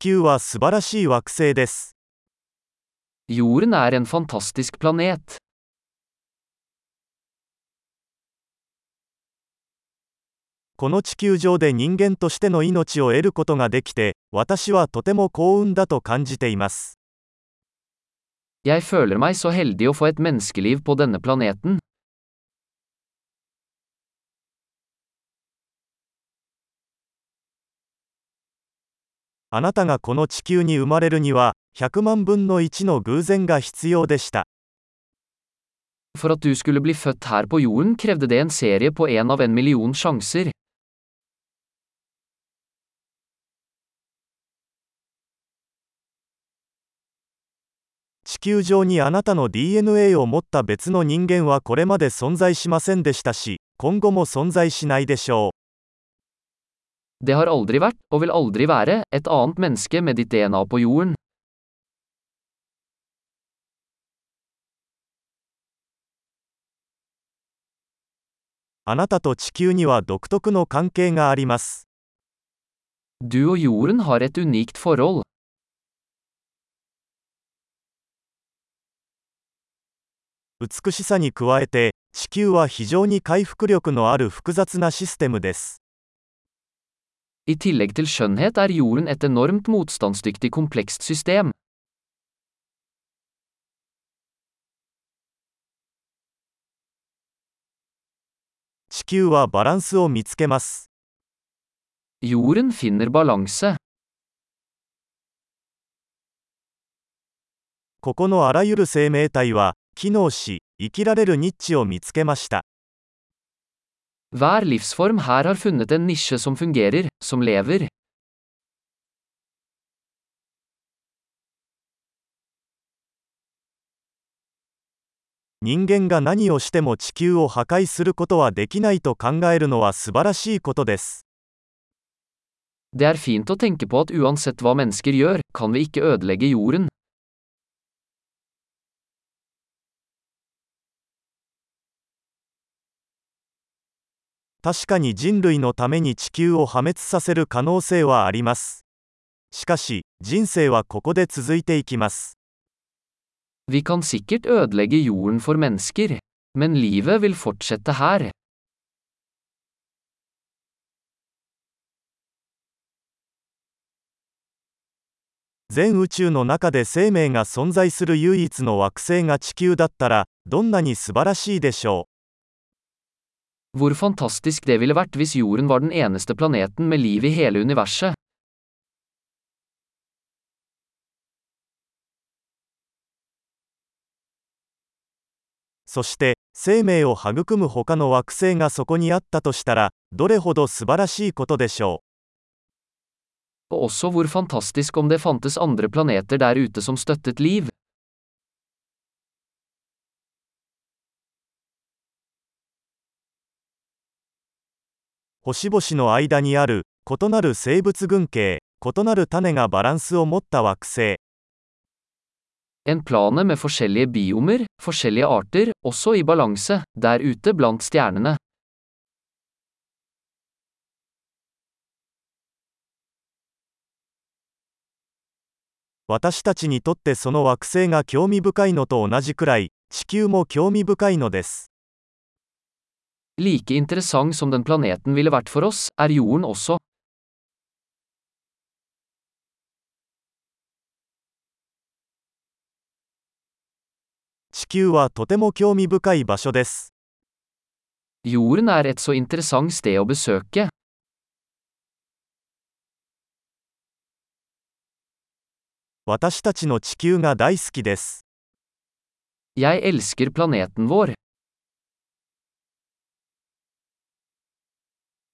球は素晴らしい惑星です。Jorden er en fantastisk planet. この地球上で人間としての命を得ることができて、私はとても幸運だと感じています。Jeg føler meg så heldig å få et menneskeliv på denne planeten. あなたがこの地球に生まれるには、100万分の1の偶然が必要でした。For at du skulle bli født her på jorden krevde det en serie på en av en million sjanser. 地球上にあなたの DNA を持った別の人間はこれまで存在しませんでしたし、今後も存在しないでしょう。Det har aldri vært, og vil aldri være, et annet menneske med ditt DNA på jorden. あなたと地球には独特の関係があります。Du og jorden har et unikt forhold. 美しさに加えて、地球は非常に回復力のある複雑なシステムです。I tillegg til skjønnhet er jorden et enormt motstandsdyktig komplekst system. Jorden finner balanse. ここのあらゆる生命体は、機能し、生きられるニッチを見つけました。Hver livsform her har funnet en nisje som fungerer, som lever. Det er fint å tenke på at uansett hva mennesker gjør, kan vi ikke ødelegge jorden, 確かに人類のために地球を破滅させる可能性はあります。しかし、人生はここで続いていきます。Vi kan sikkert ødelegge jorden for mennesker. Men livet vil fortsette her. 全宇宙の中で生命が存在する唯一の惑星が地球だったら、どんなに素晴らしいでしょう？Hvor fantastisk det ville vært hvis jorden var den eneste planeten med liv i hele universet. そして、生命を育む他の惑星がそこにあったとしたら、どれほど素晴らしいことでしょ Og også hvor fantastisk om det fantes andre planeter der ute som støttet liv. 星々の間にある、異なる生物群系、異なる種がバランスを持った惑星。En plane med forskjellige biomer, forskjellige arter, også i balanse, der ute blant stjernene. 私たちにとってその惑星が興味深いのと同じくらい、地球も興味深いのです。Like interessant som den planeten ville vært for oss, er jorden også. Jorden er et så interessant sted å besøke. Jeg elsker planeten vår.